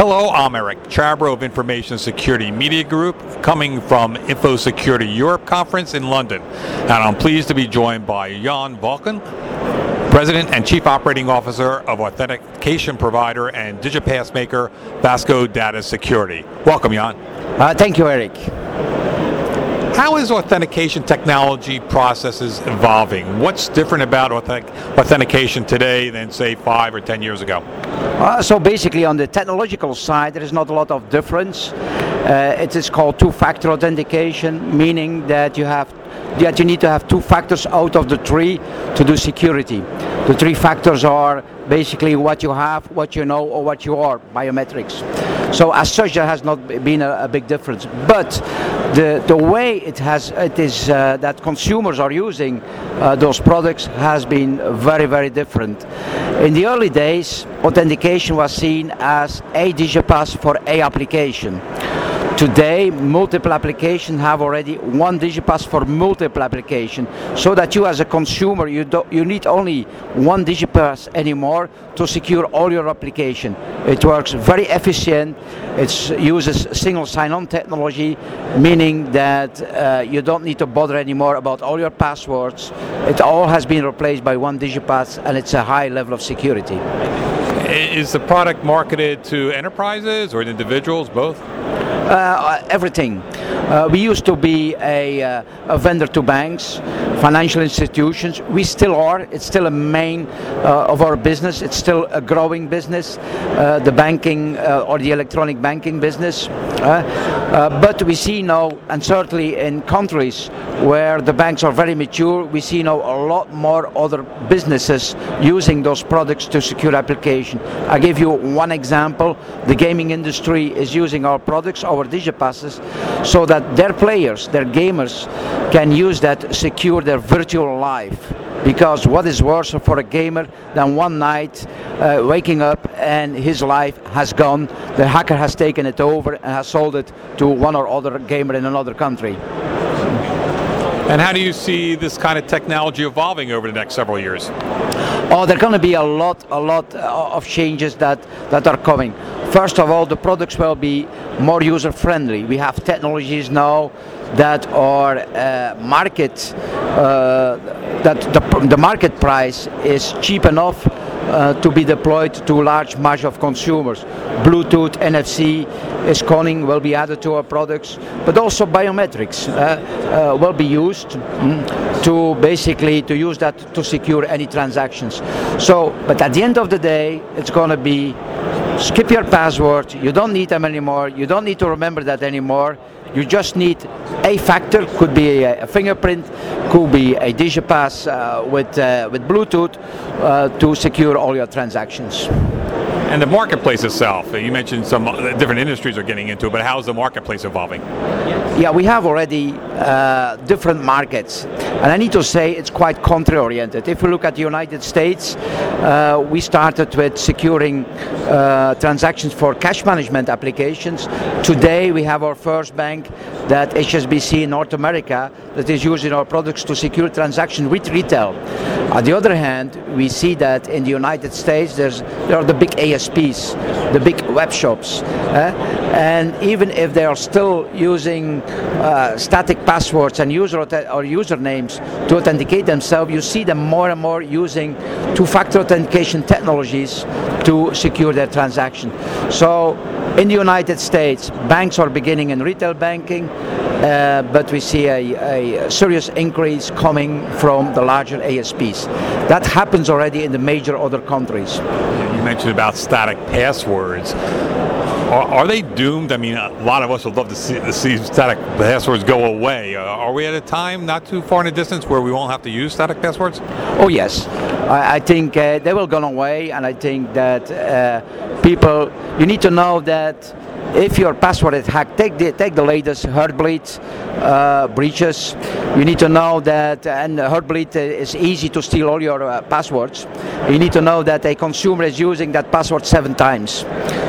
Hello, I'm Eric Chabrow of Information Security Media Group, coming from Info Security Europe Conference in London. And I'm pleased to be joined by Jan Valcke, President and Chief Operating Officer of authentication provider and DigiPass maker Vasco Data Security. Welcome, Jan. Uh, thank you, Eric. How is authentication technology processes evolving? What's different about authentic- authentication today than, say, five or ten years ago? Uh, so basically, on the technological side, there is not a lot of difference. Uh, it is called two-factor authentication, meaning that you have that you need to have two factors out of the three to do security. The three factors are basically what you have, what you know, or what you are, biometrics. So as such, there has not been a, a big difference. But the the way it has it is uh, that consumers are using uh, those products has been very very different. In the early days, authentication was seen as a digipass for a application. Today, multiple applications have already one digipass for multiple application, so that you as a consumer, you, do, you need only one digipass anymore to secure all your application. It works very efficient. It uses single sign-on technology, meaning that uh, you don't need to bother anymore about all your passwords. It all has been replaced by one digipass, and it's a high level of security. Is the product marketed to enterprises or individuals, both? Uh, everything. Uh, we used to be a, uh, a, vendor to banks, financial institutions. We still are. It's still a main uh, of our business. It's still a growing business, uh, the banking uh, or the electronic banking business. but we see now, and certainly in countries where the banks are very mature, we see now a lot more other businesses using those products to secure application. I give you one example. The gaming industry is using our products, our digipasses, so that their players, their gamers, can use that secure their virtual life. Because what is worse for a gamer than one night uh, waking up and his life has gone, the hacker has taken it over and has sold it to one or other gamer in another country. And how do you see this kind of technology evolving over the next several years? Oh, there are going to be a lot, a lot uh, of changes that, that are coming. First of all, the products will be more user friendly. We have technologies now that are uh, market, uh, that the, the market price is cheap enough to be deployed to a large mass of consumers. Bluetooth, NFC is coming, will be added to our products, but also biometrics uh, uh, will be used mm, to basically to use that to secure any transactions. So, but at the end of the day, it's going to be skip your password. You don't need them anymore. You don't need to remember that anymore. You just need a factor, could be a, a fingerprint, could be a DigiPass uh, with, uh, with Bluetooth uh, to secure all your transactions. And the marketplace itself, you mentioned some different industries are getting into it, but how's the marketplace evolving? Yeah, we have already uh, different markets. And I need to say it's quite country oriented. If we look at the United States, uh, we started with securing uh, transactions for cash management applications. Today we have our first bank that HSBC in North America that is using our products to secure transactions with retail. On the other hand, we see that in the United States there are the big ASPs, the big web shops. Uh, and even if they are still using uh, static passwords and user or usernames to authenticate themselves, you see them more and more using two-factor authentication technologies to secure their transaction. So in the United States, banks are beginning in retail banking, uh, but we see a, a, serious increase coming from the larger ASPs. That happens already in the major other countries. You mentioned about static passwords. Are, are, they doomed? I mean, a lot of us would love to see, to see static passwords go away. Uh, are we at a time not too far in the distance where we won't have to use static passwords? Oh yes, I, I think uh, they will go away, and I think that uh, people, you need to know that if your password is hacked, take the, take the latest Heartbleed uh, breaches. You need to know that, and Heartbleed is easy to steal all your uh, passwords. You need to know that a consumer is using that password seven times.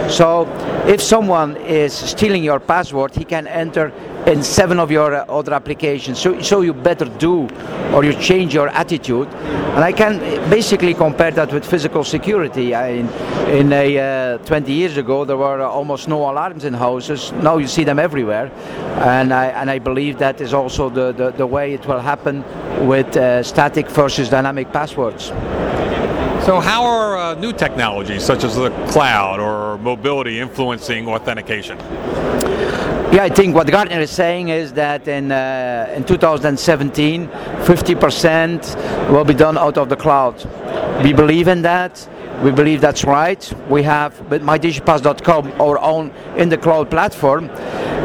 So if someone is stealing your password, he can enter in seven of your uh, other applications. So, so you better do or you change your attitude. And I can basically compare that with physical security. I, in in a, uh, 20 years ago, there were almost no alarms in houses. Now you see them everywhere. And I, and I believe that is also the, the, the way it will happen with uh, static versus dynamic passwords. So, how are uh, new technologies such as the cloud or mobility influencing authentication? Yeah, I think what Gartner is saying is that in uh, in 2017, 50% will be done out of the cloud. We believe in that. We believe that's right. We have with mydigipass.com our own in the cloud platform,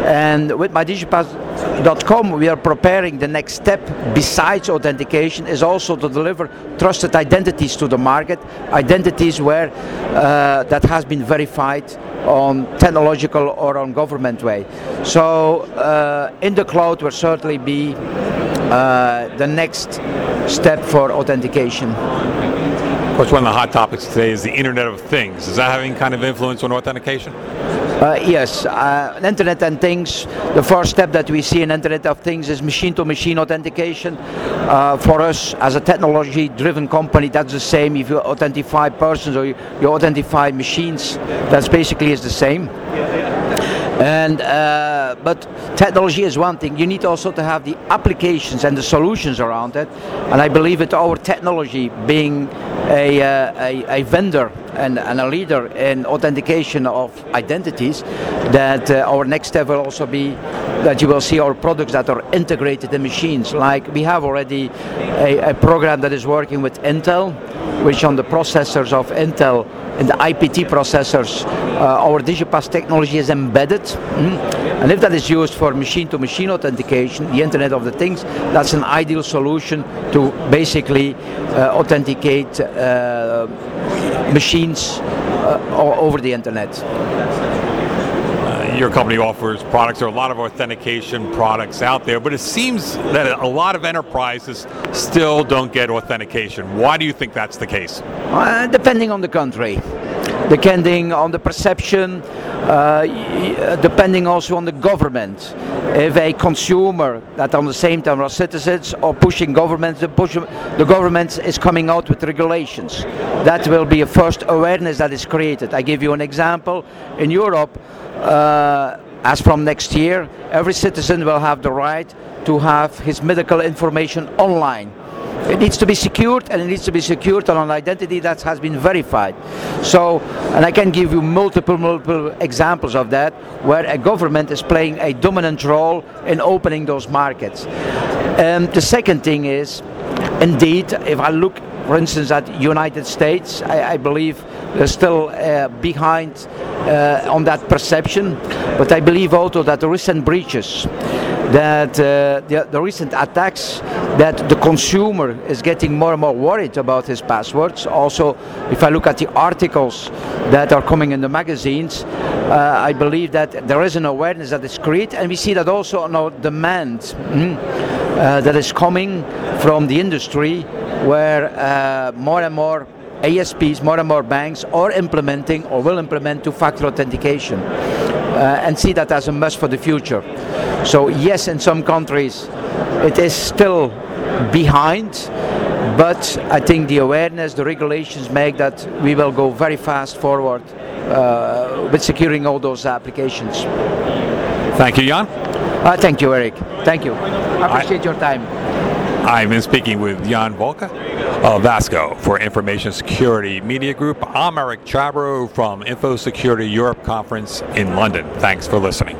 and with mydigipass.com we are preparing the next step besides authentication is also to deliver trusted identities to the market, identities where uh, that has been verified on technological or on government way. So uh, in the cloud will certainly be uh, the next step for authentication. Of course, one of the hot topics today is the Internet of Things. Is that having kind of influence on authentication? Uh, yes, uh, Internet and Things. The first step that we see in Internet of Things is machine-to-machine authentication. Uh, for us, as a technology-driven company, that's the same. If you authentify persons or you, you authentify machines, that's basically is the same. And uh, but technology is one thing. You need also to have the applications and the solutions around it. And I believe that our technology, being a, uh, a, a, vendor and, and, a leader in authentication of identities, that uh, our next step will also be that you will see our products that are integrated in machines. Like we have already a, a program that is working with Intel, which on the processors of Intel in the IPT processors, uh, our DigiPass technology is embedded. Mm. And if that is used for machine-to-machine authentication, the Internet of the Things, that's an ideal solution to basically uh, authenticate uh, machines uh, over the Internet your company offers products. There are a lot of authentication products out there, but it seems that a lot of enterprises still don't get authentication. Why do you think that's the case? Uh, depending on the country depending on the perception, uh, depending also on the government. If a consumer that on the same time are citizens or pushing governments, the, push, the government is coming out with regulations. That will be a first awareness that is created. I give you an example. In Europe, uh, as from next year, every citizen will have the right to have his medical information online. It needs to be secured and it needs to be secured on an identity that has been verified. So, and I can give you multiple, multiple examples of that where a government is playing a dominant role in opening those markets. Um, the second thing is, indeed, if I look for instance, at United States, I, I believe they're still uh, behind uh, on that perception. But I believe also that the recent breaches, that uh, the, the, recent attacks, that the consumer is getting more and more worried about his passwords. Also, if I look at the articles that are coming in the magazines, uh, I believe that there is an awareness that is created, and we see that also on our demand mm, that is coming from the industry where uh, more and more ASPs, more and more banks are implementing or will implement two-factor authentication uh, and see that as a must for the future. So yes, in some countries it is still behind, but I think the awareness, the regulations make that we will go very fast forward uh, with securing all those applications. Thank you, Jan. Uh, thank you, Eric. Thank you. I appreciate I, your time. I've been speaking with Jan Valcke of Vasco for Information Security Media Group. I'm Eric Chabrow from Info Security Europe Conference in London. Thanks for listening.